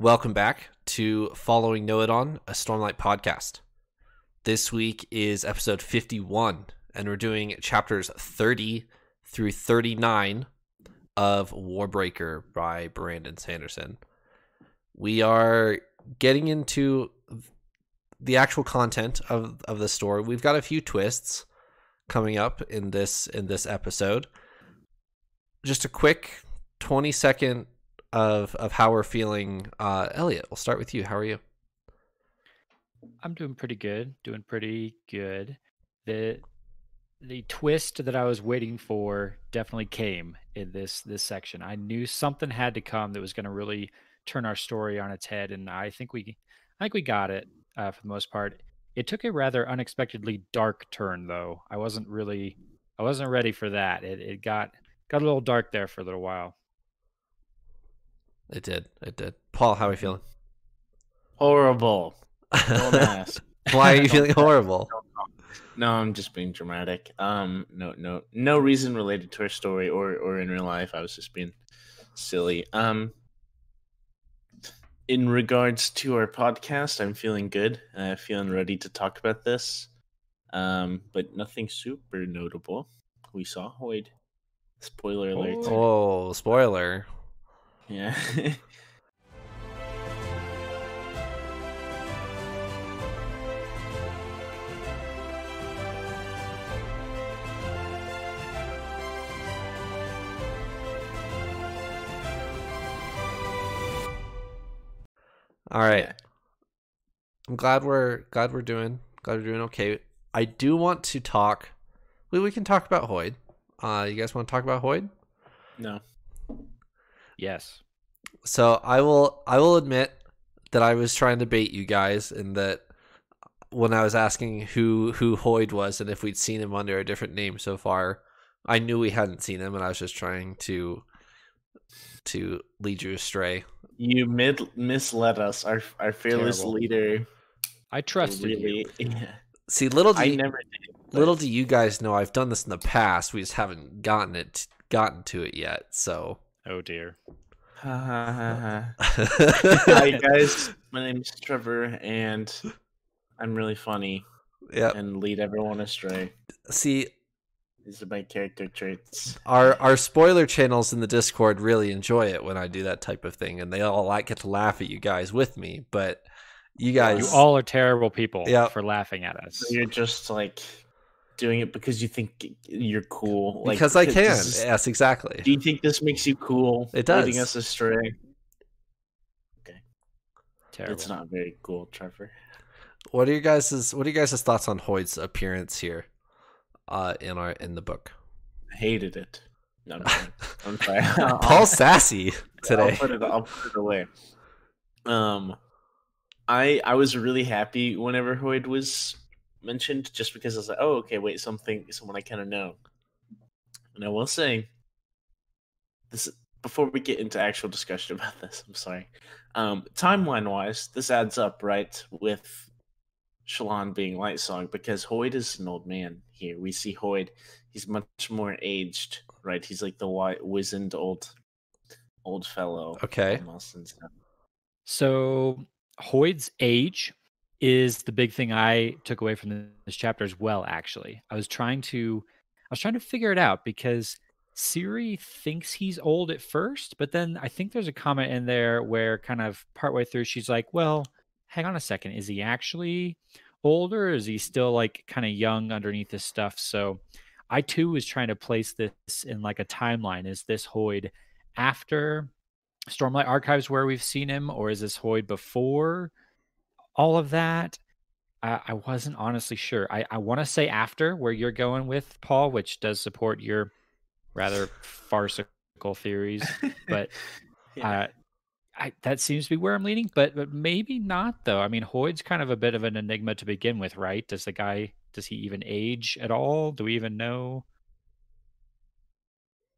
Welcome back to Following Know It On, a Stormlight podcast. This week is episode 51, and we're doing chapters 30 through 39 of Warbreaker by Brandon Sanderson. We are getting into the actual content of, of the story. We've got a few twists coming up in this in this episode. Just a quick 20 second of of how we're feeling. Uh, Elliot, we'll start with you. How are you? I'm doing pretty good. Doing pretty good. The the twist that I was waiting for definitely came in this this section. I knew something had to come that was going to really turn our story on its head, and I think we I think we got it uh, for the most part. It took a rather unexpectedly dark turn, though. I wasn't really I wasn't ready for that. It it got got a little dark there for a little while. It did. It did. Paul, how are you feeling? Horrible. Don't ask. Why are you feeling horrible? No, I'm just being dramatic. Um, no, no, no reason related to our story or or in real life. I was just being silly. Um, in regards to our podcast, I'm feeling good. Uh, feeling ready to talk about this. Um, but nothing super notable. We saw Hoid. Spoiler alert. Oh, spoiler. Yeah. All right. Yeah. I'm glad we're glad we're doing glad we're doing okay. I do want to talk. We we can talk about Hoid. Uh, you guys want to talk about Hoid? no. Yes. So I will I will admit that I was trying to bait you guys in that when I was asking who who Hoid was and if we'd seen him under a different name so far, I knew we hadn't seen him and I was just trying to to lead you astray. You mid misled us. Our our fearless Terrible. leader I trusted you. Yeah. See, little do I you, never did. but- little do you guys know I've done this in the past. We just haven't gotten it gotten to it yet. So Oh dear. Ha, ha, ha, ha. Hi guys, my name is Trevor, and I'm really funny yeah. and lead everyone astray. See, These are my character traits. our our spoiler channels in the Discord really enjoy it when I do that type of thing, and they all like get to laugh at you guys with me. But you guys, You all are terrible people Yep. for laughing at us. So you're just like doing it because you think you're cool. Like, because I can. yes, exactly. do you think this makes you cool? It does. Leading us astray. Okay. Terrible. It's not very cool, Trevor. What are your guys' What are your guys' thoughts on Hoid's appearance here, uh, in our in the book? I hated it. No, I'm sorry. I'm sorry. Paul's sassy I'll today. put it. I'll put it away. Um, I I was really happy whenever Hoid was mentioned, just because I was like, oh, okay, wait, something, someone I kind of know. And I will say, this before we get into actual discussion about this, I'm sorry. Um, timeline wise, this adds up, right? With Shallan being Lightsong, because Hoid is an old man here. We see Hoid; he's much more aged, right? He's like the wi- wizened old, old fellow. Okay. almost and stuff. So Hoid's age is the big thing I took away from this chapter as well. Actually, I was trying to, I was trying to figure it out because Siri thinks he's old at first, but then I think there's a comment in there where kind of partway through she's like, "Well, hang on a second, is he actually older? Is he still like kind of young underneath this stuff?" So I too was trying to place this in like a timeline. Is this Hoid after Stormlight Archives where we've seen him, or is this Hoid before all of that? I, I wasn't honestly sure. I, I want to say after where you're going with Paul, which does support your rather farcical theories, but Yeah. uh, I, that seems to be where I'm leaning. But but maybe not though. I mean, Hoid's kind of a bit of an enigma to begin with, right? Does the guy does he even age at all? Do we even know?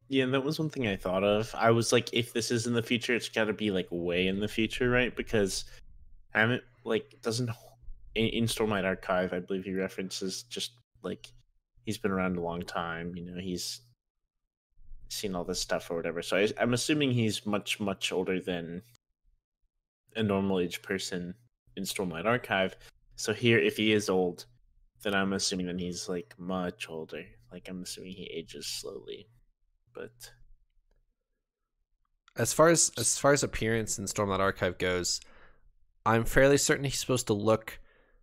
Yeah, and that was one thing I thought of. I was like, if this is in the future, it's got to be like way in the future, right? Because I haven't like doesn't in, in Stormlight Archive, I believe he references just like he's been around a long time. You know, he's seen all this stuff or whatever. So I, I'm assuming he's much much older than a normal age person in Stormlight Archive. So here, if he is old, then I'm assuming that he's like much older. Like I'm assuming he ages slowly. But as far as as far as appearance in Stormlight Archive goes, I'm fairly certain he's supposed to look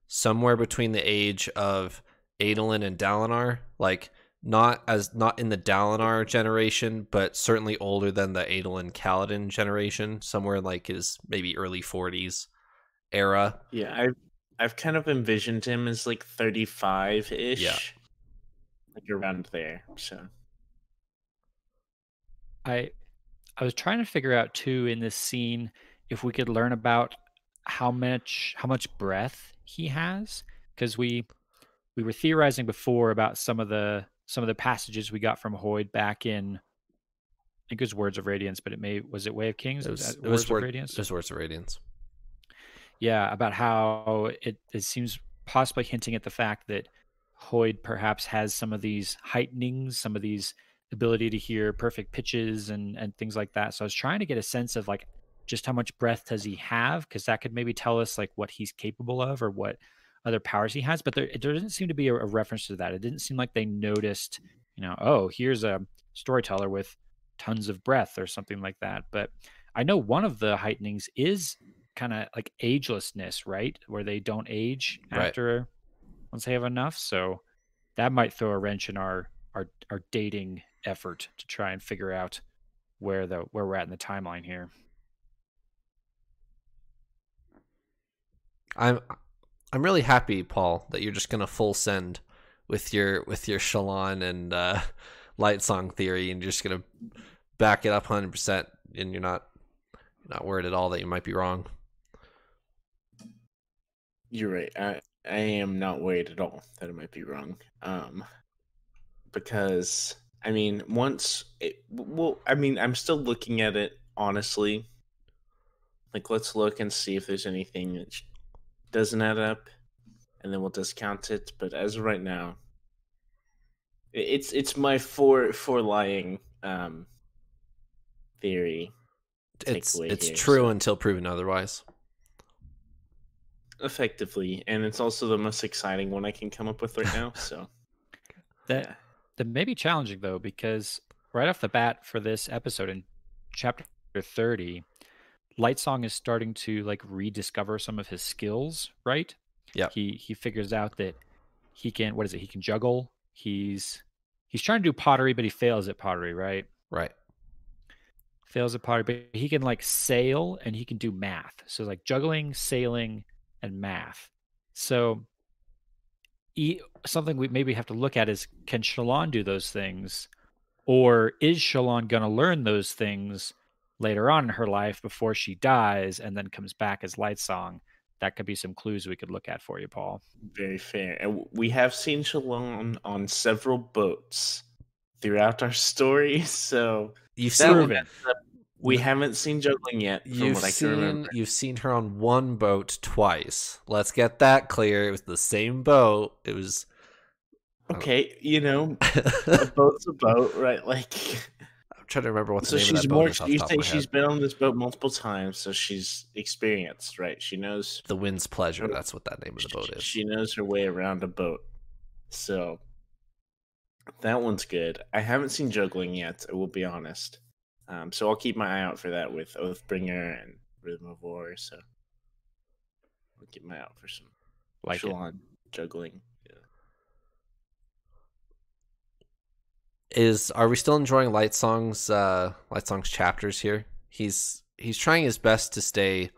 somewhere between the age of Adolin and Dalinar, like not as not in the Dalinar generation, but certainly older than the Adolin Kaladin generation, somewhere like his maybe early 40s era. Yeah, I've I've kind of envisioned him as like 35 ish. Yeah. Like around there. So I I was trying to figure out too in this scene if we could learn about how much how much breath he has because we we were theorizing before about some of the some of the passages we got from Hoid back in I think it was Words of Radiance, but it may was it Way of Kings? It was, it was Words word, of Radiance. It was Words of Radiance. Yeah, about how it, it seems possibly hinting at the fact that Hoid perhaps has some of these heightenings, some of these ability to hear perfect pitches and and things like that. So I was trying to get a sense of like just how much breath does he have because that could maybe tell us like what he's capable of or what other powers he has. But there, there doesn't seem to be a, a reference to that. It didn't seem like they noticed, you know, oh, here's a storyteller with tons of breath or something like that. But I know one of the heightenings is kind of like agelessness, right? Where they don't age Right. after once they have enough. So that might throw a wrench in our our our dating effort to try and figure out where the where we're at in the timeline here. I'm I'm really happy, Paul, that you're just gonna full send with your with your Shallan and uh, Lightsong theory, and you're just gonna back it up hundred percent, and you're not not worried at all that you might be wrong. you're right. I I am not worried at all that it might be wrong. Um because I mean, once it well, I mean, I'm still looking at it honestly. Like let's look and see if there's anything that doesn't add up and then we'll discount it, but as of right now it's it's my for for lying um theory It's it's here, true so- until proven otherwise. effectively and it's also the most exciting one I can come up with right now, so That yeah. that may be challenging though, because right off the bat for this episode in chapter thirty, Lightsong is starting to like rediscover some of his skills, right? Yeah. He he figures out that he can what is it? He can juggle. He's he's trying to do pottery, but he fails at pottery, right? Right. fails at pottery, but he can like sail and he can do math. So like juggling, sailing, and math. So e- something we maybe have to look at is can Shallan do those things, or is Shallan going to learn those things later on in her life before she dies and then comes back as Lightsong? That could be some clues we could look at for you, Paul. Very fair. And we have seen Shallan on several boats throughout our story, so You've seen will mess up. we haven't seen juggling yet, from you've what I can seen remember. you've seen her on one boat twice. Let's get that clear. It was the same boat. It was oh. Okay, you know, a boat's a boat, right? Like, I'm trying to remember what the so name of she's more. is off the You top say of my she's head. been on this boat multiple times, so she's experienced, right? She knows. The Wind's Pleasure. Oh, That's what that name of the boat is. She knows her way around a boat, so that one's good. I haven't seen juggling yet. I will be honest. Um, so I'll keep my eye out for that with Oathbringer and Rhythm of War. So I'll keep my eye out for some Like juggling. Is are we still enjoying Lightsong's uh Lightsong's chapters here? He's he's trying his best to stay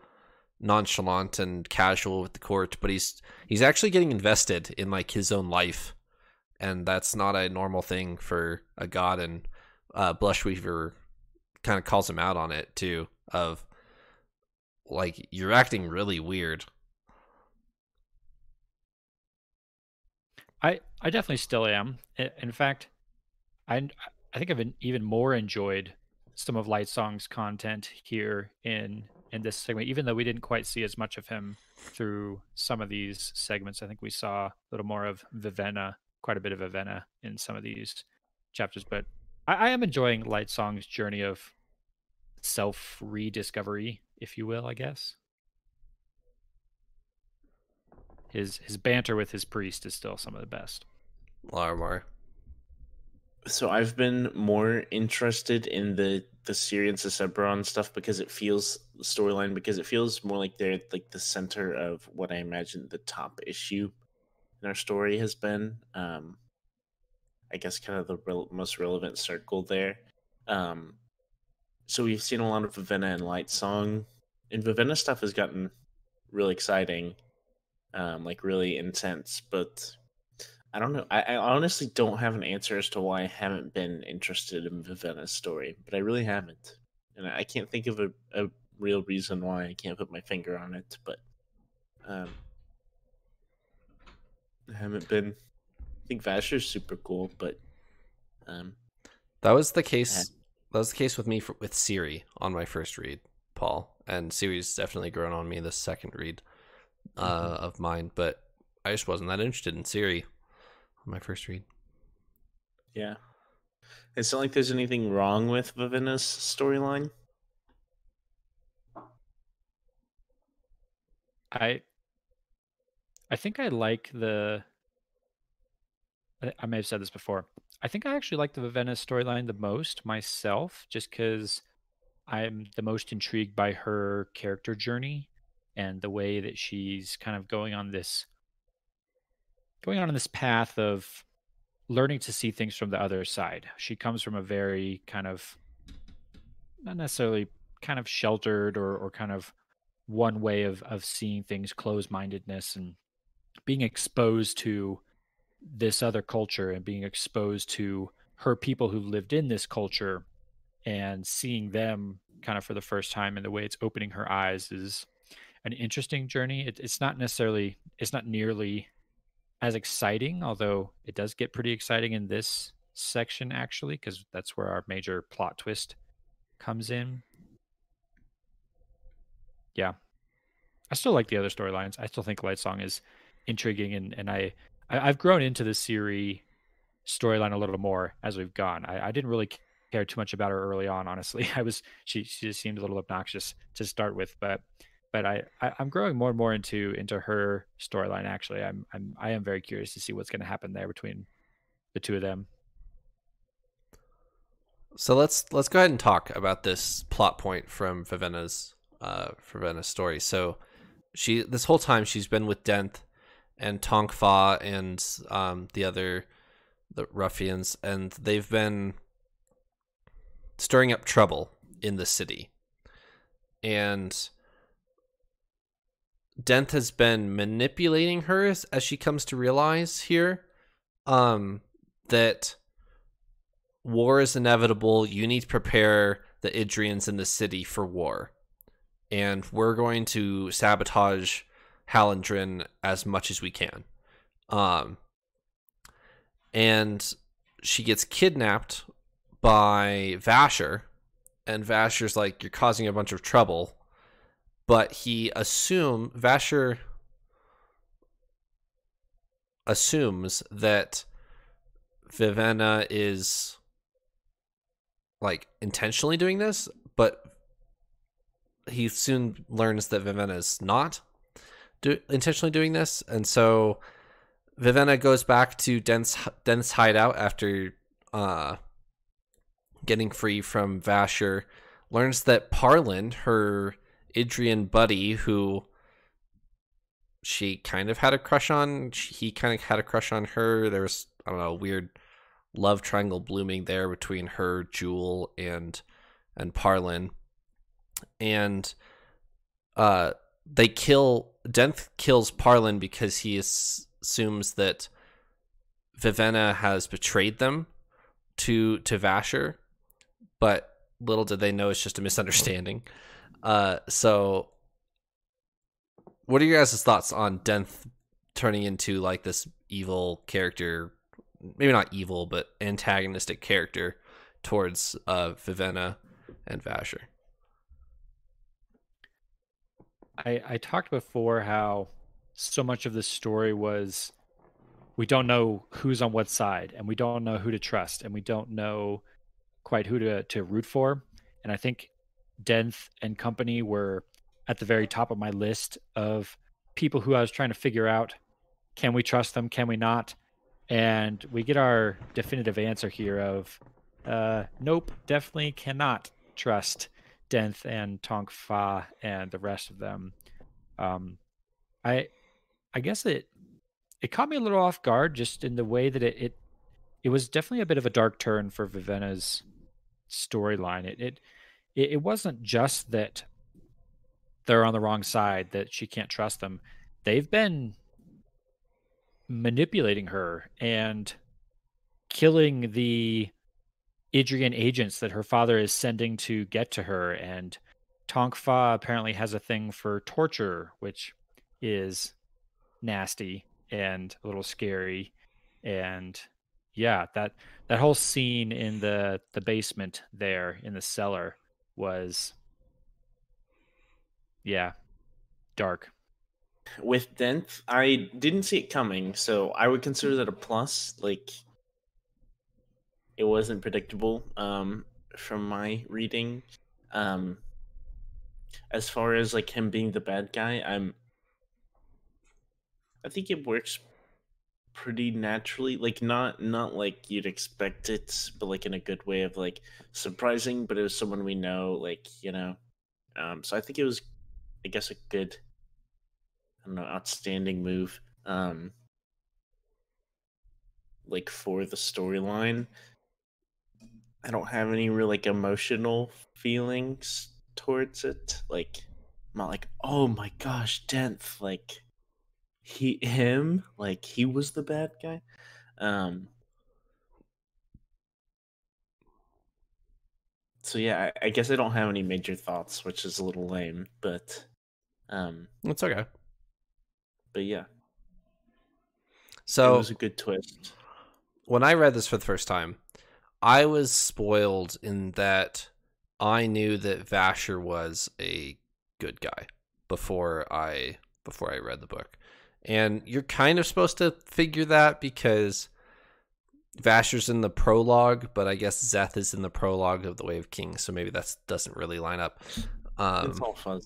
nonchalant and casual with the court but he's he's actually getting invested in like his own life. And that's not a normal thing for a god and uh blushweaver kind of calls him out on it too of like you're acting really weird. I I definitely still am. In fact, I I think I've en- even more enjoyed some of Lightsong's content here in in this segment, even though we didn't quite see as much of him through some of these segments. I think we saw a little more of Vivenna, quite a bit of Vivenna in some of these chapters. But I, I am enjoying Lightsong's journey of self rediscovery, if you will, I guess. his his banter with his priest is still some of the best. Larimar. So I've been more interested in the the Siri and Susebron stuff because it feels storyline because it feels more like they're like the center of what I imagine the top issue in our story has been. Um, I guess kind of the re- most relevant circle there. Um, so we've seen a lot of Vivenna and Lightsong, and Vivenna stuff has gotten really exciting, um, like really intense. But I don't know. I, I, honestly don't have an answer as to why I haven't been interested in Vivenna's story, but I really haven't, and I can't think of a, a real reason why I can't put my finger on it. But um, I haven't been. I think Vasher's super cool, but um, that was the case. That was the case with me for, with Siri on my first read, Paul, and Siri's definitely grown on me the second read uh, mm-hmm. of mine. But I just wasn't that interested in Siri on my first read. Yeah, it's not like there's anything wrong with Vivenna's storyline. I I think I like the I may have said this before. I think I actually like the Vivenna storyline the most myself, just because I'm the most intrigued by her character journey and the way that she's kind of going on this going on this path of learning to see things from the other side. She comes from a very kind of not necessarily kind of sheltered or, or kind of one way of, of seeing things, closed mindedness and being exposed to this other culture and being exposed to her people who lived in this culture and seeing them kind of for the first time and the way it's opening her eyes is an interesting journey. It, it's not necessarily, it's not nearly as exciting, although it does get pretty exciting in this section actually, because that's where our major plot twist comes in. Yeah. I still like the other storylines. I still think Light Song is intriguing and, and I I, have grown into the Siri storyline a little more as we've gone. I, I, didn't really care too much about her early on, honestly. I was she she just seemed a little obnoxious to start with, but but I, I am growing more and more into into her storyline. Actually, I'm I'm I am very curious to see what's going to happen there between the two of them. So let's let's go ahead and talk about this plot point from Vivenna's uh Vivenna's story. So she this whole time she's been with Denth and Tonk Fah and um, the other the ruffians, and they've been stirring up trouble in the city. And Denth has been manipulating her as, as she comes to realize here um, that war is inevitable. You need to prepare the Idrians in the city for war. And we're going to sabotage Hallandren as much as we can. Um, and she gets kidnapped by Vasher, and Vasher's like, "You're causing a bunch of trouble," but he assume Vasher assumes that Vivenna is like intentionally doing this, but he soon learns that Vivenna is not do, intentionally doing this, and so Vivenna goes back to Denth's Denth's hideout after uh, getting free from Vasher. Learns that Parlin, her Idrian buddy, who she kind of had a crush on, he kind of had a crush on her. There was, I don't know, a weird love triangle blooming there between her, Jewel, and and Parlin, and uh, they kill Denth kills Parlin because he assumes that Vivenna has betrayed them to to Vasher, but little did they know it's just a misunderstanding. Uh, so, what are your guys' thoughts on Denth turning into like this evil character? Maybe not evil, but antagonistic character towards uh, Vivenna and Vasher. I, I talked before how so much of this story was we don't know who's on what side and we don't know who to trust and we don't know quite who to, to root for. And I think Denth and company were at the very top of my list of people who I was trying to figure out can we trust them, can we not? And we get our definitive answer here of uh, nope, definitely cannot trust Denth and Tonk Fah and the rest of them. Um, I I guess it it caught me a little off guard just in the way that it it, it was definitely a bit of a dark turn for Vivenna's storyline. It, it it wasn't just that they're on the wrong side that she can't trust them. They've been manipulating her and killing the Idrian agents that her father is sending to get to her. And Tonk Fah apparently has a thing for torture, which is nasty and a little scary. And yeah, that that whole scene in the the basement there in the cellar was yeah, dark. With Denth, I didn't see it coming, so I would consider that a plus. Like it wasn't predictable um from my reading. Um as far as like him being the bad guy, I'm I think it works pretty naturally like not not like you'd expect it but like in a good way of like surprising but it was someone we know like you know um so i think it was i guess a good i don't know outstanding move um like for the storyline. I don't have any real like emotional feelings towards it like i'm not like oh my gosh denth like he him like he was the bad guy um so yeah I, I, guess i don't have any major thoughts which is a little lame but um it's okay. But yeah. So it was a good twist. when i read this for the first time i was spoiled in that i knew that vasher was a good guy before i before i read the book and you're kind of supposed to figure that because Vasher's in the prologue, but I guess Szeth is in the prologue of the Way of Kings, so maybe that doesn't really line up. Um, it's all fun.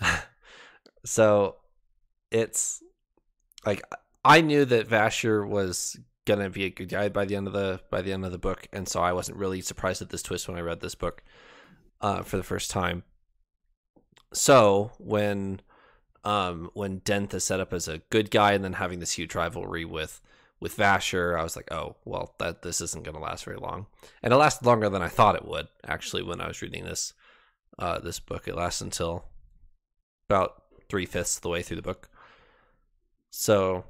so it's like I knew that Vasher was gonna be a good guy by the end of the by the end of the book, and so I wasn't really surprised at this twist when I read this book uh, for the first time. So when um, when Denth is set up as a good guy and then having this huge rivalry with with Vasher, I was like, oh, well, that this isn't going to last very long, and it lasted longer than I thought it would. Actually, when I was reading this uh, this book, it lasts until about three fifths of the way through the book. So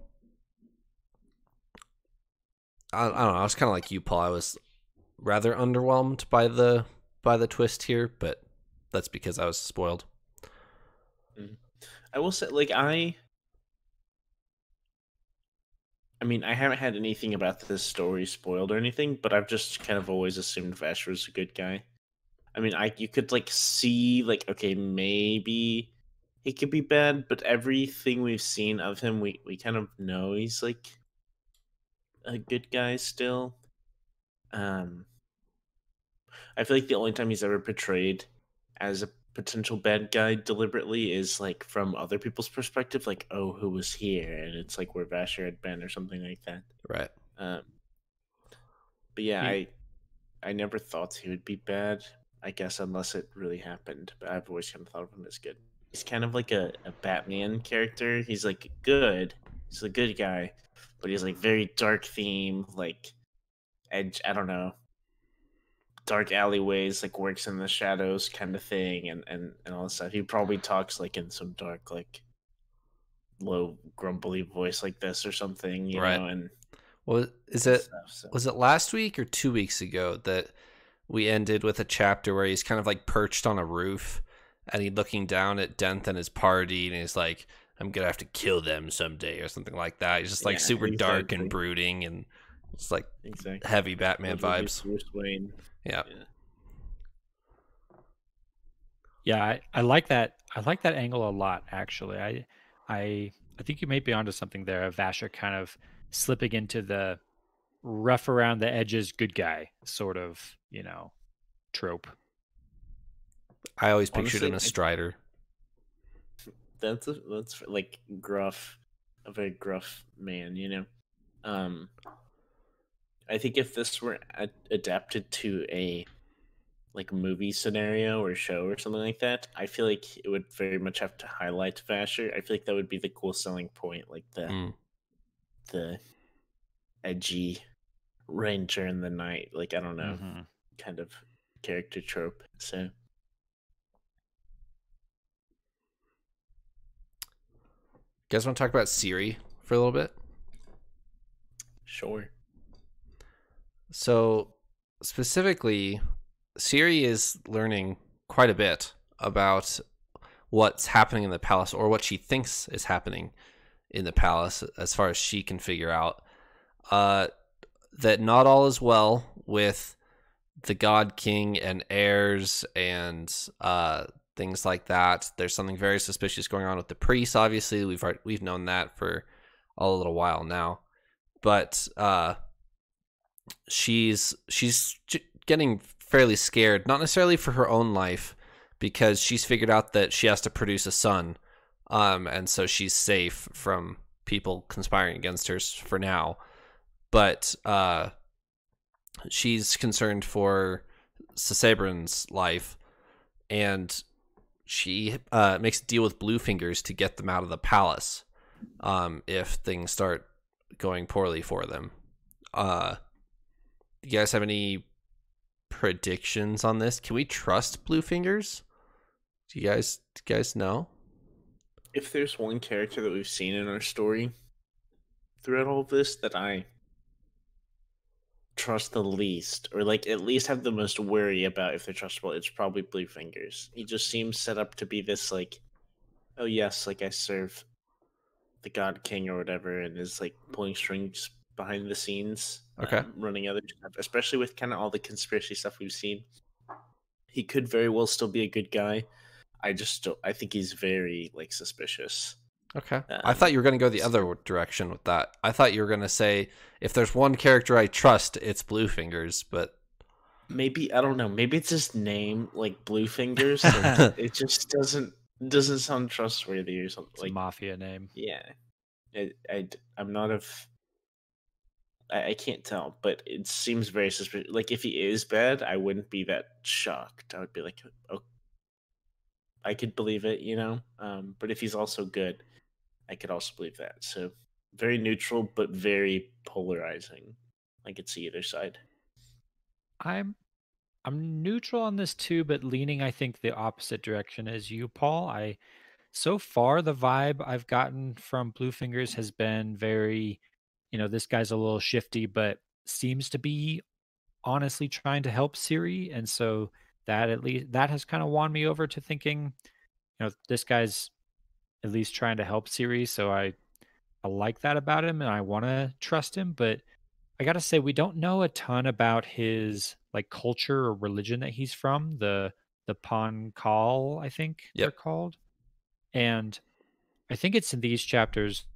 I, I don't know. I was kind of like you, Paul. I was rather underwhelmed by the by the twist here, but that's because I was spoiled. I will say, like I, I mean, I haven't had anything about this story spoiled or anything, but I've just kind of always assumed Vash was a good guy. I mean, I you could like see like okay, maybe he could be bad, but everything we've seen of him, we we kind of know he's like a good guy still. Um, I feel like the only time he's ever portrayed as a potential bad guy deliberately is like from other people's perspective, like, oh, who was here? And it's like where Vasher had been or something like that. Right. Um, but yeah, he... I I never thought he would be bad, I guess, unless it really happened. But I've always kind of thought of him as good. He's kind of like a, a Batman character. He's like good. He's a good guy, but he's like very dark theme, like edge. I don't know dark alleyways, like works in the shadows kind of thing, and and and all that stuff. He probably talks like in some dark, like low grumbly voice like this or something, you right. know. And well, is it stuff, so. was it last week or two weeks ago that we ended with a chapter where he's kind of like perched on a roof and he's looking down at Denth and his party, and he's like. I'm gonna have to kill them someday, or something like that. He's just like yeah, super exactly. dark and brooding, and it's like exactly. heavy Batman vibes. Bruce Wayne. Yeah. Yeah, I, I like that. I like that angle a lot. Actually, I, I, I think you may be onto something there. Of Vasher kind of slipping into the rough around the edges, good guy sort of, you know, trope. I always pictured Honestly, in a Strider. that's a, that's like gruff, a very gruff man, you know. Um, I think if this were a- adapted to a like movie scenario or show or something like that, I feel like it would very much have to highlight Vasher. I feel like that would be the cool selling point, like the Mm. the edgy ranger in the night, like I don't know, Mhm. kind of character trope. So You guys want to talk about Siri for a little bit? sure. So, specifically, Siri is learning quite a bit about what's happening in the palace or what she thinks is happening in the palace as far as she can figure out. Uh, that not all is well with the God King and heirs and uh, things like that. There's something very suspicious going on with the priests. Obviously, we've we've known that for a little while now, but uh, she's she's getting fairly scared, not necessarily for her own life, because she's figured out that she has to produce a son, um, and so she's safe from people conspiring against her for now. But uh, she's concerned for Susebron's life, and she uh, makes a deal with Bluefingers to get them out of the palace um, if things start going poorly for them. Uh, you guys have any predictions on this? Can we trust Bluefingers? Do you guys do you guys know? If there's one character that we've seen in our story throughout all of this that I trust the least, or like at least have the most worry about if they're trustable, it's probably Bluefingers. He just seems set up to be this like, oh yes, like I serve the God King or whatever, and is like pulling strings behind the scenes, Okay. um, running other stuff, especially with kind of all the conspiracy stuff we've seen. He could very well still be a good guy. I just don't, I think he's very like suspicious. Okay. I Um, thought you were going to go the other direction with that. I thought you were going to say if there's one character I trust, it's Bluefingers, but Maybe I don't know. Maybe it's his name, like Bluefingers. like, it just doesn't doesn't sound trustworthy or something. It's Like a mafia name. yeah, I, I am not of. I, I can't tell, but it seems very suspicious. Like if he is bad, I wouldn't be that shocked. I would be like, oh, I could believe it, you know. Um, but if he's also good, I could also believe that. So very neutral, but very polarizing. I could see either side. I'm I'm neutral on this too, but leaning I think the opposite direction as you, Paul. I so far the vibe I've gotten from Bluefingers has been very, you know, this guy's a little shifty, but seems to be honestly trying to help Siri, and so that at least that has kind of won me over to thinking, you know, this guy's at least trying to help Siri. So I I like that about him, and I want to trust him, but I gotta say, we don't know a ton about his like culture or religion that he's from. The the Pahn Kahl, I think they're called. And I think it's in these chapters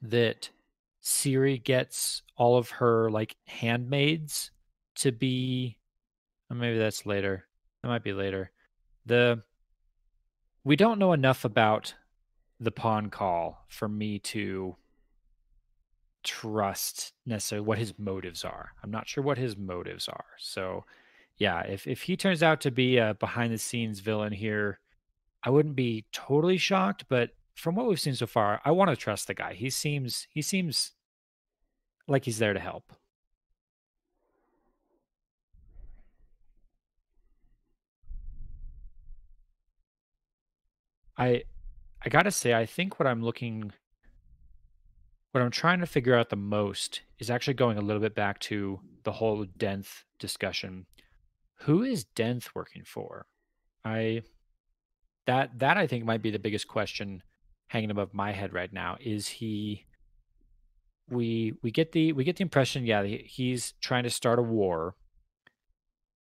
that Siri gets all of her like handmaids to be or maybe that's later. That might be later. The we don't know enough about the Pahn Kahl for me to trust necessarily what his motives are. I'm not sure what his motives are. So, yeah, if if he turns out to be a behind the scenes villain here, I wouldn't be totally shocked, but from what we've seen so far, I want to trust the guy. He seems he seems like he's there to help. I I got to say I think what I'm looking what I'm trying to figure out the most is actually going a little bit back to the whole Denth discussion. Who is Denth working for? I that that I think might be the biggest question hanging above my head right now. Is he we we get the we get the impression yeah he's trying to start a war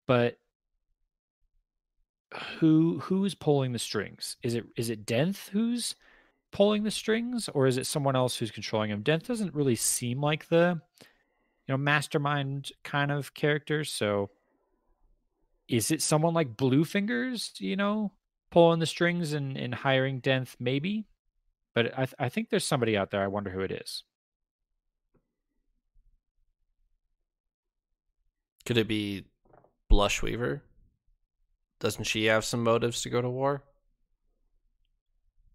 but who who's pulling the strings is it is it denth who's pulling the strings or is it someone else who's controlling him denth doesn't really seem like the you know mastermind kind of character so is it someone like Bluefingers you know pulling the strings and, and hiring Denth, maybe. But I, th- I think there's somebody out there. I wonder who it is. Could it be Blushweaver? Doesn't she have some motives to go to war?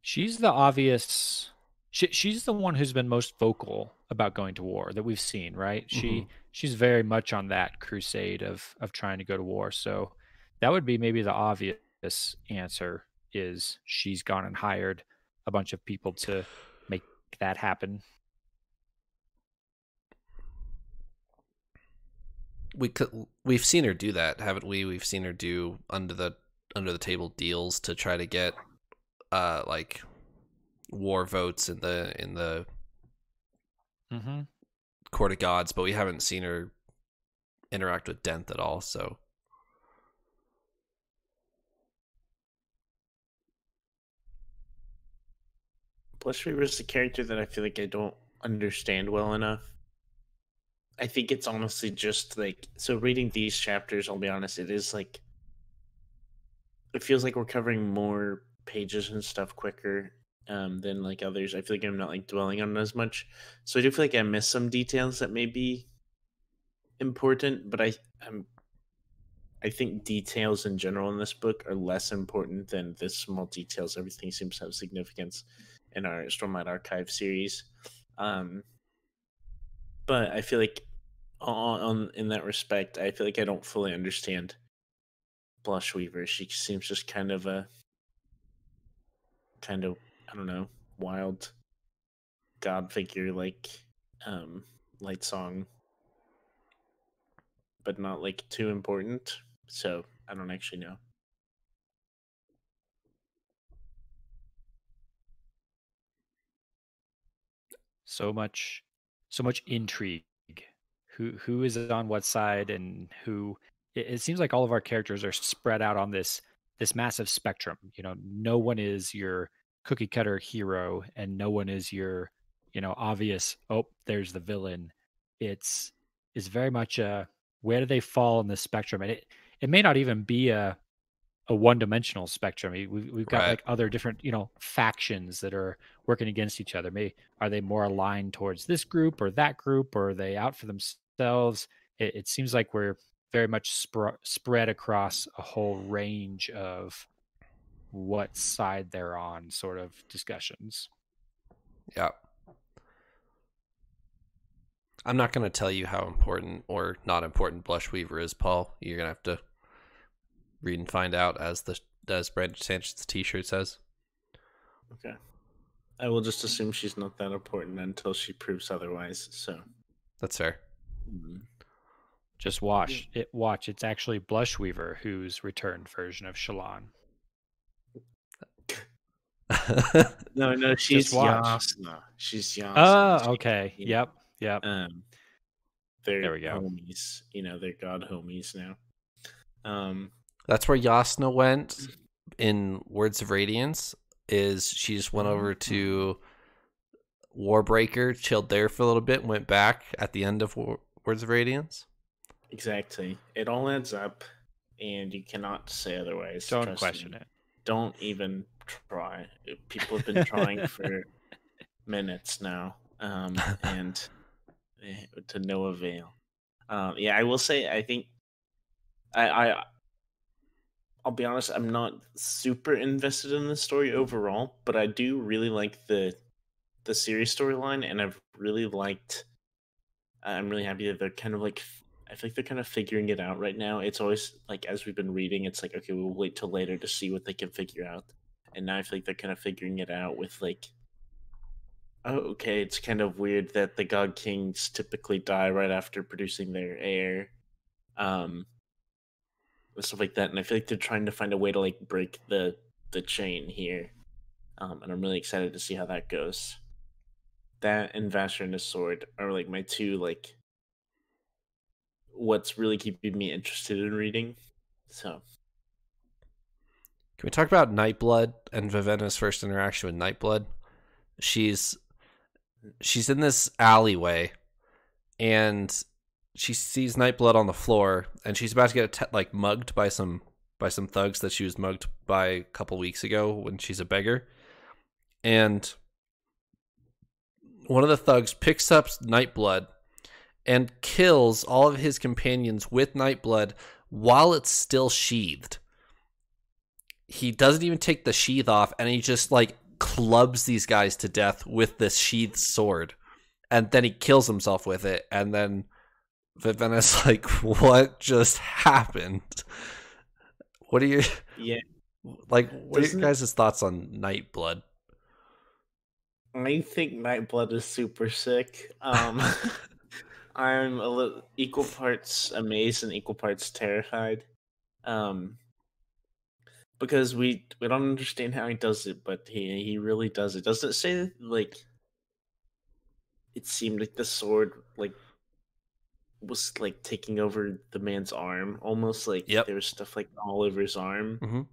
She's the obvious. She, she's the one who's been most vocal about going to war that we've seen, right? She Mhm. she's very much on that crusade of of trying to go to war. So that would be maybe the obvious answer is she's gone and hired a bunch of people to make that happen. We could we've seen her do that, haven't we? We've seen her do under the under the table deals to try to get uh like war votes in the in the Mm-hmm. court of gods, but we haven't seen her interact with Denth at all, so Blushweaver is a character that I feel like I don't understand well enough. I think it's honestly just like so reading these chapters, I'll be honest, it is like it feels like we're covering more pages and stuff quicker um than like others. I feel like I'm not like dwelling on it as much. So I do feel like I missed some details that may be important, but I I'm I think details in general in this book are less important than this small details. Everything seems to have significance in our Stormlight Archive series. Um, but I feel like on, on in that respect, I feel like I don't fully understand Blushweaver. She seems just kind of a kind of I don't know wild god figure like um Lightsong but not like too important so i don't actually know So much, so much intrigue. Who who is on what side and who? It, it seems like all of our characters are spread out on this this massive spectrum. You know, no one is your cookie cutter hero, and no one is your you know obvious. Oh, there's the villain. It's is very much a where do they fall in the spectrum, and it it may not even be a a one dimensional spectrum. We- We've, we've got Right. like other different, you know, factions that are working against each other. May are they more aligned towards this group or that group, or are they out for themselves? It, it seems like we're very much spr- spread across a whole range of what side they're on, sort of discussions. yeah. I'm not going to tell you how important or not important Blushweaver is, Paul. You're going to have to read and find out as the as Brandon Sanchez's t-shirt says. okay i will just assume she's not that important until she proves otherwise so That's fair. mm. Just watch it. Watch. It's actually Blushweaver who's returned version of Shallan. no no she's watch. Jasnah. she's Jasnah. Oh, She- okay. yeah. Yep. Yep. um they're There we go. homies you know they're god homies now um That's where Jasnah went in Words of Radiance. Is she just went over to Warbreaker, chilled there for a little bit, and went back at the end of War- Words of Radiance? exactly it all adds up and you cannot say otherwise Don't trust question me. it. don't even try people have been trying for minutes now um and eh, to no avail um yeah i will say i think i i i'll be honest i'm not super invested in the story overall but i do really like the the Siri's storyline and i've really liked i'm really happy that they're kind of like i think they're kind of figuring it out right now. It's always like as we've been reading it's like okay we'll wait till later to see what they can figure out. And now i feel like they're kind of figuring it out with like oh okay it's kind of weird that the god kings typically die right after producing their heir um stuff like that and i feel like they're trying to find a way to like break the the chain here. Um and i'm really excited to see how that goes. That and Vasher and his sword are like my two like what's really keeping me interested in reading so. Can we talk about Nightblood and Vivenna's first interaction with Nightblood? She's she's in this alleyway, and she sees Nightblood on the floor, and she's about to get atta- like mugged by some by some thugs that she was mugged by a couple weeks ago when she's a beggar. And one of the thugs picks up Nightblood and kills all of his companions with Nightblood while it's still sheathed. He doesn't even take the sheath off and he just like clubs these guys to death with this sheathed sword. And then he kills himself with it. And then Vivenna's like, what just happened? What are you? Yeah, like what are Doesn't your it- guys' thoughts on Nightblood? I think Nightblood is super sick. Um, I'm a little equal parts amazed and equal parts terrified. Um, because we we don't understand how he does it, but he he really does it. Doesn't it say like it seemed like the sword like was like taking over the man's arm, almost like Yep. there was stuff like all over his arm. Mhm.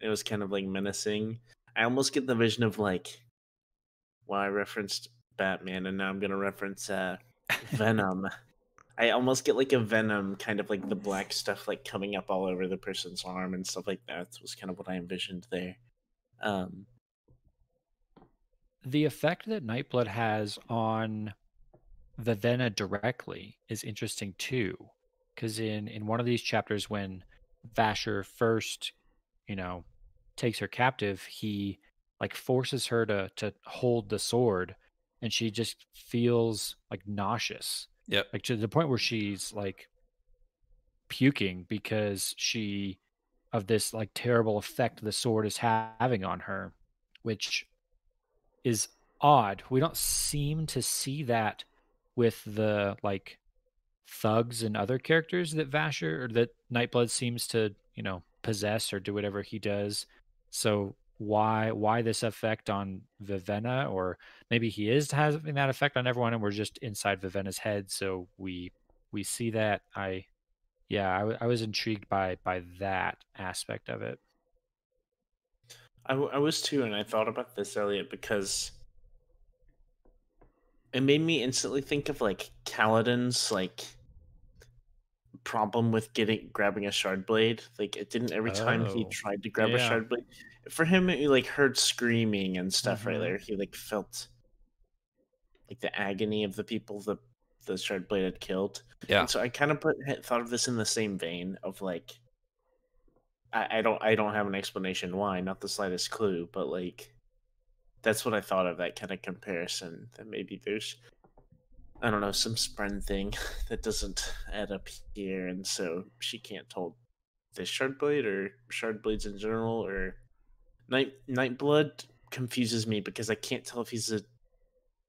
It was kind of like menacing. I almost get the vision of like, well, I referenced Batman, and now I'm gonna reference uh, Venom. I almost get like a Venom kind of like the black stuff like coming up all over the person's arm and stuff like that. Was kind of what I envisioned there. Um, the effect that Nightblood has on Vivenna directly is interesting too, because in in one of these chapters, when Vasher first, you know, takes her captive, he like forces her to to hold the sword, and she just feels like nauseous, Yeah, like to the point where she's like puking because she of this like terrible effect the sword is ha- having on her, which is odd. We don't seem to see that with the like thugs and other characters that Vasher or that Nightblood seems to, you know, possess or do whatever he does. So why why this effect on Vivenna or maybe he is having that effect on everyone and we're just inside Vivenna's head so we we see that I yeah, I, w- I was intrigued by by that aspect of it. I, w- I was too, and I thought about this Elliot because it made me instantly think of like Kaladin's like problem with getting grabbing a shard blade. Like it didn't every time he Oh, tried to grab a shard blade. For him, it like heard screaming and stuff right Mhm. there. He like felt like the agony of the people the the shard blade had killed. Yeah. And so I kind of put thought of this in the same vein of like I, I don't I don't have an explanation why, not the slightest clue, but like that's what I thought of that kind of comparison. That maybe there's I don't know, some spren thing that doesn't add up here, and so she can't hold this shard blade or shard blades in general or night nightblood confuses me because I can't tell if he's a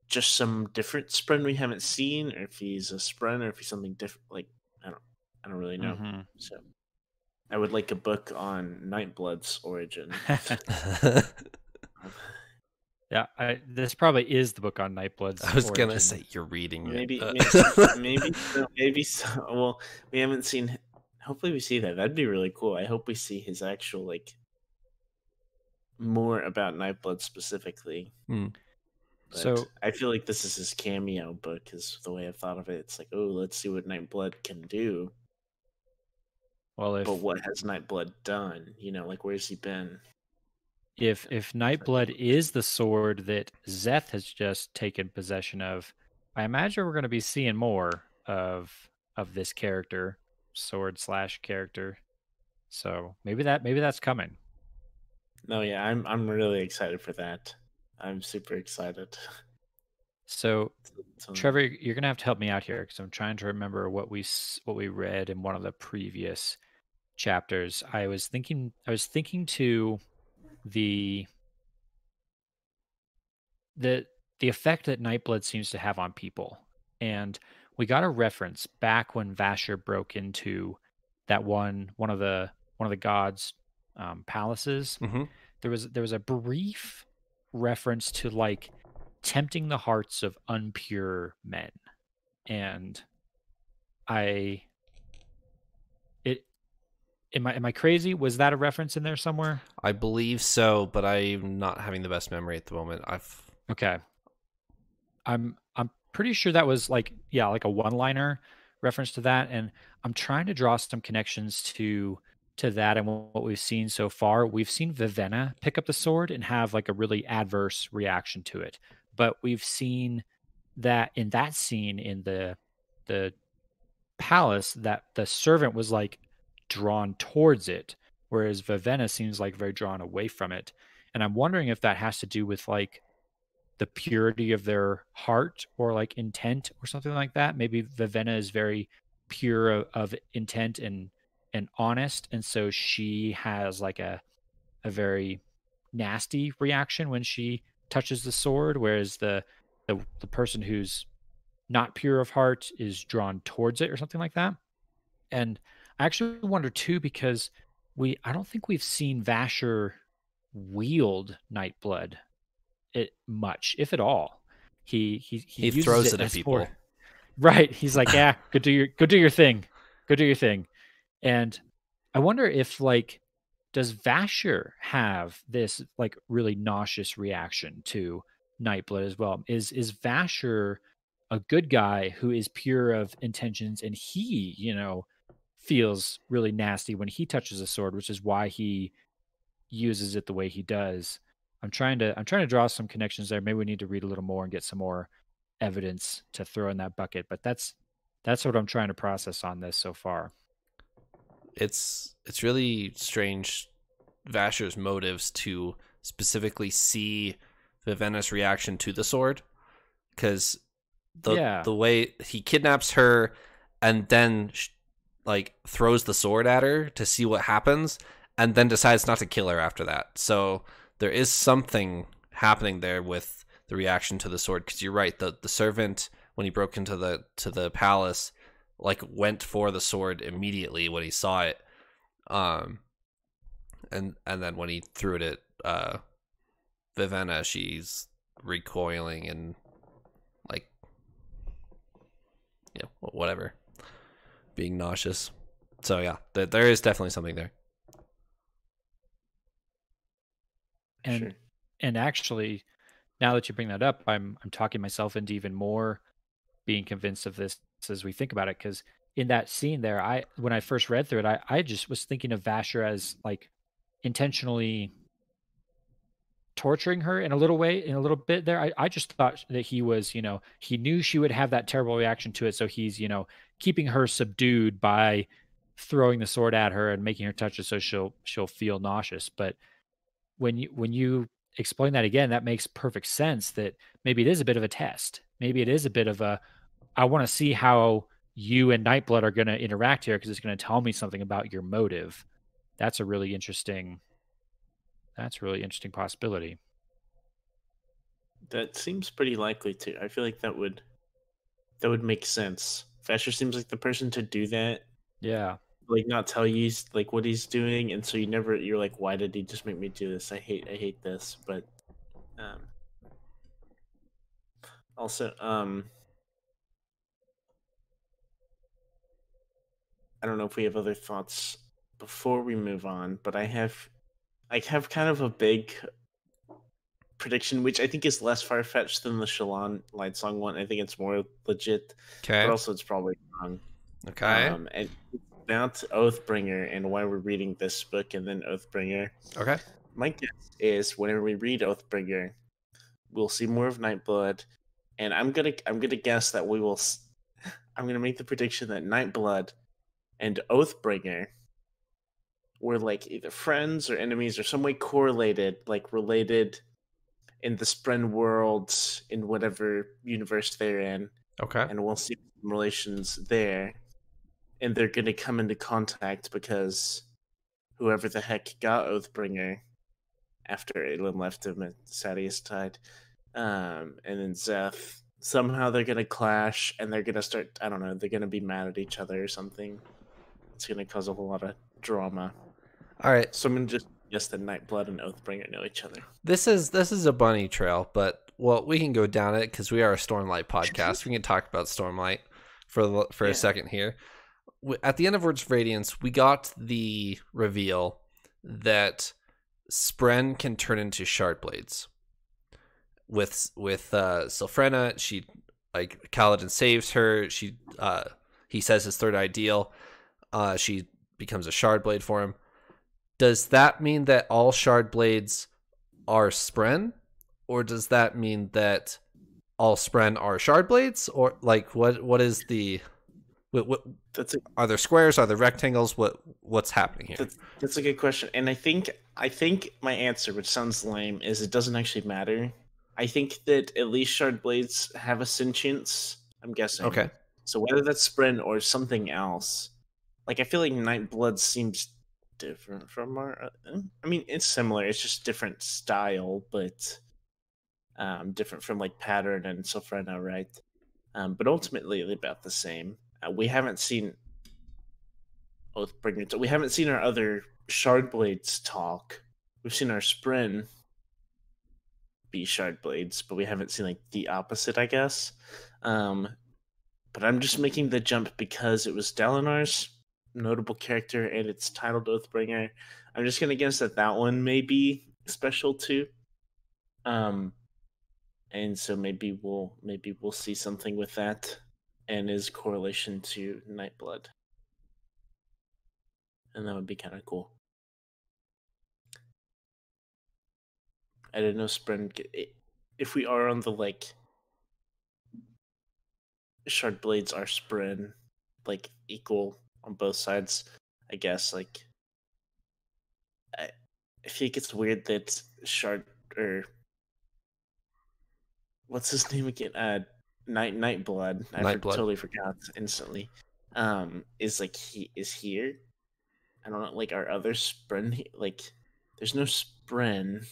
just some different spren we haven't seen, or if he's a spren, or if he's something different. Like I don't, I don't really know. Mhm. So I would like a book on Nightblood's origin. Yeah, I, this probably is the book on Nightblood's. I was gonna say you're reading it. maybe, Uh, maybe, maybe, so, maybe so. Well, we haven't seen. Hopefully, we see that. That'd be really cool. I hope we see his actual like more about Nightblood specifically. Hmm. But So- I feel like this is his cameo book. Is the way I've thought of it. It's like, oh, let's see what Nightblood can do. Well, if But what has Nightblood done? You know, like where's he been? If if Nightblood is the sword that Szeth has just taken possession of, I imagine we're going to be seeing more of of this character, sword slash character. So maybe that maybe that's coming. No, yeah, I'm I'm really excited for that. I'm super excited. So So- Trevor, you're gonna have to help me out here because I'm trying to remember what we what we read in one of the previous chapters. I was thinking, I was thinking to the the the effect that Nightblood seems to have on people, and we got a reference back when Vasher broke into that one one of the one of the gods' um, palaces. Mhm. there was there was a brief reference to like tempting the hearts of unpure men. And i am i am i crazy was that a reference in there somewhere I believe so, but I'm not having the best memory at the moment. I've okay i'm i'm pretty sure that was like yeah like a one liner reference to that and i'm trying to draw some connections to to that and what we've seen so far, we've seen Vivenna pick up the sword and have like a really adverse reaction to it. But we've seen that in that scene in the the palace that the servant was like drawn towards it, whereas Vivenna seems like very drawn away from it. And I'm wondering if that has to do with like the purity of their heart or like intent or something like that. Maybe Vivenna is very pure of, of intent and and honest, and so she has like a a very nasty reaction when she touches the sword, whereas the the, the person who's not pure of heart is drawn towards it or something like that. And I actually wonder too because we I don't think we've seen Vasher wield Nightblood it eh, much, if at all. He he he, he throws it, it at people. Right. He's like, yeah, go do your go do your thing. Go do your thing. And I wonder if like does Vasher have this like really nauseous reaction to Nightblood as well? Is is Vasher a good guy who is pure of intentions and he, you know, feels really nasty when he touches a sword, which is why he uses it the way he does. I'm trying to I'm trying to draw some connections there. Maybe we need to read a little more and get some more evidence to throw in that bucket. But that's that's what I'm trying to process on this so far. It's it's really strange Vasher's motives to specifically see Vivenna's reaction to the sword because the yeah. the way he kidnaps her and then like throws the sword at her to see what happens and then decides not to kill her after that. So there is something happening there with the reaction to the sword because you're right the the servant when he broke into the to the palace like went for the sword immediately when he saw it um and and then when he threw it at uh Vivenna she's recoiling and like know whatever being nauseous so yeah there, there is definitely something there and sure. and actually now that you bring that up i'm i'm talking myself into even more being convinced of this as we think about it because in that scene there i when i first read through it i i just was thinking of vasher as like intentionally torturing her in a little way in a little bit there I, I just thought that he was you know he knew she would have that terrible reaction to it so he's you know keeping her subdued by throwing the sword at her and making her touch it so she'll she'll feel nauseous but when you when you explain that again, that makes perfect sense. That maybe it is a bit of a test. Maybe it is a bit of a. I want to see how you and Nightblood are going to interact here because it's going to tell me something about your motive. That's a really interesting. That's a really interesting possibility. That seems pretty likely too. I feel like that would that would make sense. Vasher seems like the person to do that. Yeah like not tell you like what he's doing, and so you never you're like, why did he just make me do this? I hate I hate this. But um, also um, I don't know if we have other thoughts before we move on, but I have I have kind of a big prediction, which I think is less far fetched than the Shallan Lightsong one. I think it's more legit. Okay. But also it's probably wrong. Okay. Um, and about Oathbringer and why we're reading this book and then Oathbringer. Okay. My guess is whenever we read Oathbringer, we'll see more of Nightblood, and I'm gonna I'm gonna guess that we will. I'm gonna make the prediction that Nightblood and Oathbringer were like either friends or enemies or some way correlated, like related in the Spren world in whatever universe they're in. Okay. And we'll see some relations there and they're going to come into contact because whoever the heck got Oathbringer after Aelin left him at Sadeas Tide, um, and then Szeth, somehow they're going to clash and they're going to start, I don't know, they're going to be mad at each other or something. It's going to cause a whole lot of drama. All right. So I'm going to just guess that Nightblood and Oathbringer know each other. This is this is a bunny trail, but well, we can go down it because we are a Stormlight podcast. we can talk about Stormlight for the, for yeah. a second here at the end of Words of Radiance, we got the reveal that Spren can turn into shard blades. With with uh Sylphrena, she like Kaladin saves her. She uh he says his third ideal. Uh she becomes a shard blade for him. Does that mean that all shard blades are spren, or does that mean that all spren are shard blades, or like what what is the what, what That's a are there squares? Are there rectangles? What what's happening here? that's, that's a good question, and I think I think my answer, which sounds lame, is it doesn't actually matter. I think that at least shard blades have a sentience. I'm guessing. Okay, So whether that's Spren or something else, like I feel like Nightblood seems different from our. uh, I mean, it's similar. It's just different style, but um, different from like pattern and Sylphrena, right? Um, but ultimately, about the same. Uh, we haven't seen both Oathbringer. We haven't seen our other Shard Blades talk. We've seen our Spren be Shard Blades, but we haven't seen like the opposite, I guess. Um, but I'm just making the jump because it was Dalinar's notable character and it's titled Oathbringer. I'm just gonna guess that that one may be special too. Um, and so maybe we'll maybe we'll see something with that and his correlation to Nightblood, and that would be kind of cool. I didn't know Spren. If we are on the like shard blades are spren like equal on both sides i guess like i, I think it's weird that shard or what's his name again? Uh night night blood i for- Nightblood. totally forgot instantly. Um is like he is here? I don't know like our other spren like there's no spren.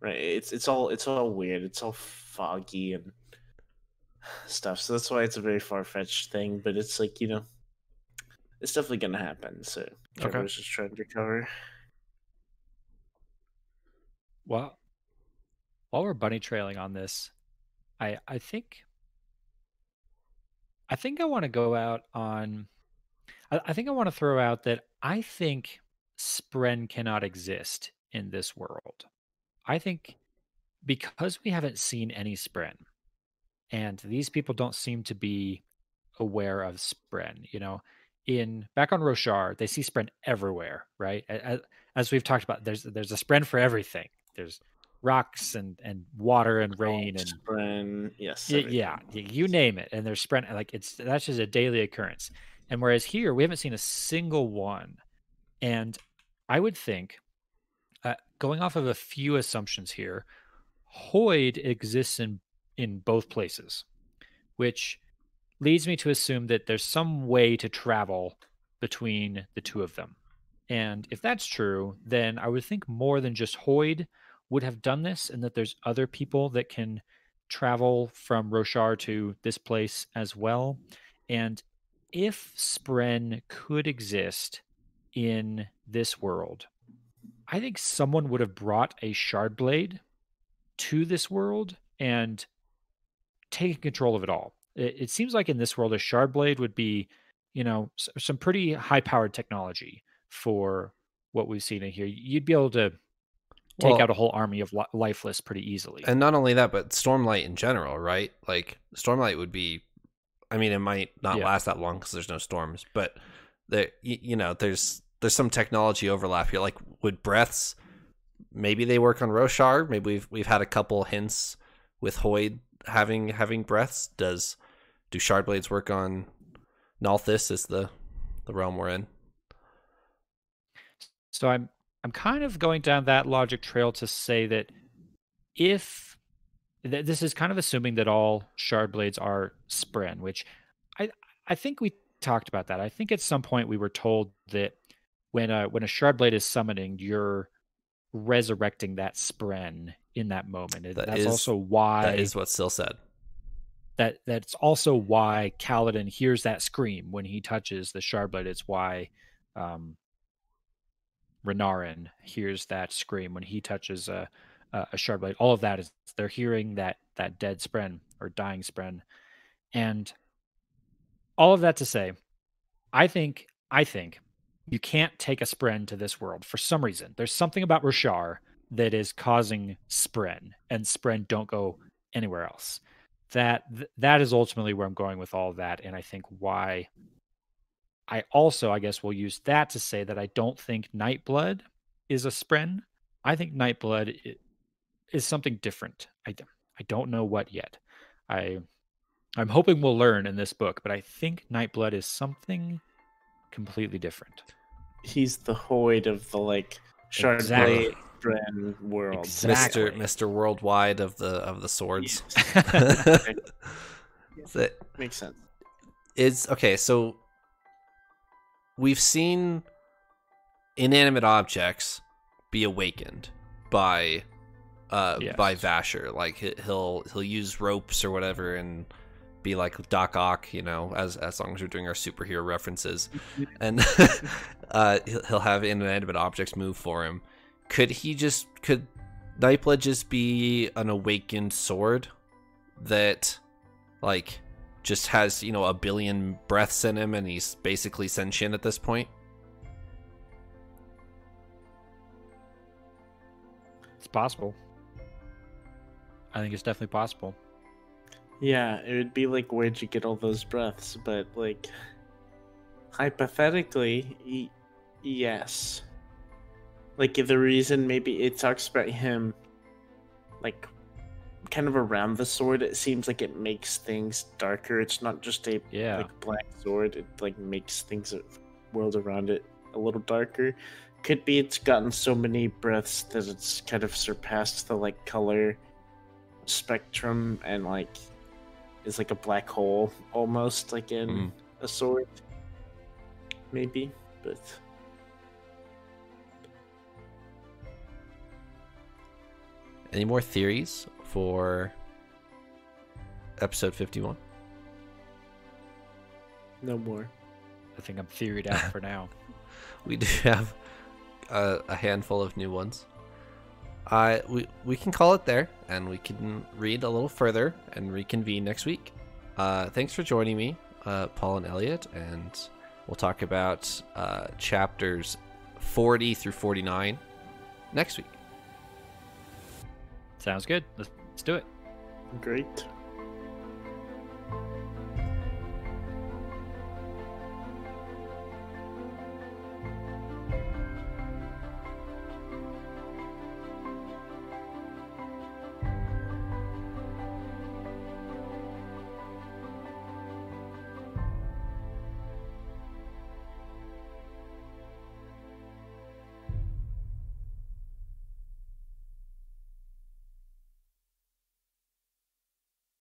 Right it's it's all it's all weird. It's all foggy and stuff. So that's why it's a very far fetched thing, but it's like, you know, it's definitely gonna happen. So Trevor Okay. was just trying to recover. Well, while we're bunny trailing on this, I I think I think I want to go out on I, I think I want to throw out that I think Spren cannot exist in this world. I think because we haven't seen any Spren, and these people don't seem to be aware of Spren, you know. In back on Roshar, they see Spren everywhere, right? A- a- As we've talked about, there's there's a Spren for everything. There's rocks and and water and rain and Spren, yes. Y- yeah, you name it, and they're spread like it's that's just a daily occurrence. And whereas here we haven't seen a single one, and I would think, uh, going off of a few assumptions here, Hoid exists in in both places, which leads me to assume that there's some way to travel between the two of them. And if that's true, then I would think more than just Hoid would have done this, and that there's other people that can travel from Roshar to this place as well. And if Spren could exist in this world, I think someone would have brought a shard blade to this world and taken control of it all. It, it seems like in this world, a shard blade would be, you know, s- some pretty high powered technology for what we've seen in here. You'd be able to take Well- out a whole army of li- lifeless pretty easily. and not only that, but Stormlight in general, right? Like Stormlight would be. I mean, it might not Yeah. last that long because there's no storms, but there, you, you know, there's there's some technology overlap here. Like, would breaths? Maybe they work on Roshar. Maybe we've we've had a couple hints with Hoid having having breaths. Does do Shardblades work on Nalthis? Is the the realm we're in? So I'm I'm kind of going down that logic trail to say that if th- this is kind of assuming that all shard blades are spren, which I I think we talked about that. I think at some point we were told that when a when a shard blade is summoning, you're resurrecting that spren in that moment. That that's is- also why That is what Syl said. That that's also why Kaladin hears that scream when he touches the Shardblade. It's why um, Renarin hears that scream when he touches a a, a Shardblade. All of that is they're hearing that that dead Spren or dying Spren, and all of that to say, I think I think you can't take a Spren to this world for some reason. There's something about Roshar that is causing Spren, and Spren don't go anywhere else that that is ultimately where I'm going with all that, and I think why I also, I guess, will use that to say that I don't think Nightblood is a spren. I think Nightblood is something different. I I don't know what yet. I I'm hoping we'll learn in this book, but I think Nightblood is something completely different. He's the Hoid of the like Shardblade Exactly. Bren world. Exactly. Mr. Mr. Worldwide of the of the swords. Yes. That Makes sense. is okay, so we've seen inanimate objects be awakened by uh by Vasher. Like he- he'll he'll use ropes or whatever and be like Doc Ock, you know, as as long as we're doing our superhero references. And uh he'll, he'll have inanimate objects move for him. Could he just could Nightblood just be an awakened sword that like just has, you know, a billion breaths in him and he's basically sentient at this point? It's possible. I think it's definitely possible. Yeah, it would be like, where'd you get all those breaths? But like, hypothetically, y- yes. Like the reason maybe it talks about him, like, kind of around the sword. It seems like it makes things darker. It's not just a Yeah. like black sword. It like makes things uh, world around it a little darker. Could be it's gotten so many breaths that it's kind of surpassed the like color spectrum and like is like a black hole almost like in Mm. a sword. Maybe, but Any more theories for episode 51? no more. I think I'm theoried out for now. We do have a, a handful of new ones. Uh, we, we can call it there and we can read a little further and reconvene next week. Uh, thanks for joining me, uh, Paul and Elliot, and we'll talk about uh, chapters 40 through 49 next week. Sounds good. Let's, let's do it. Great.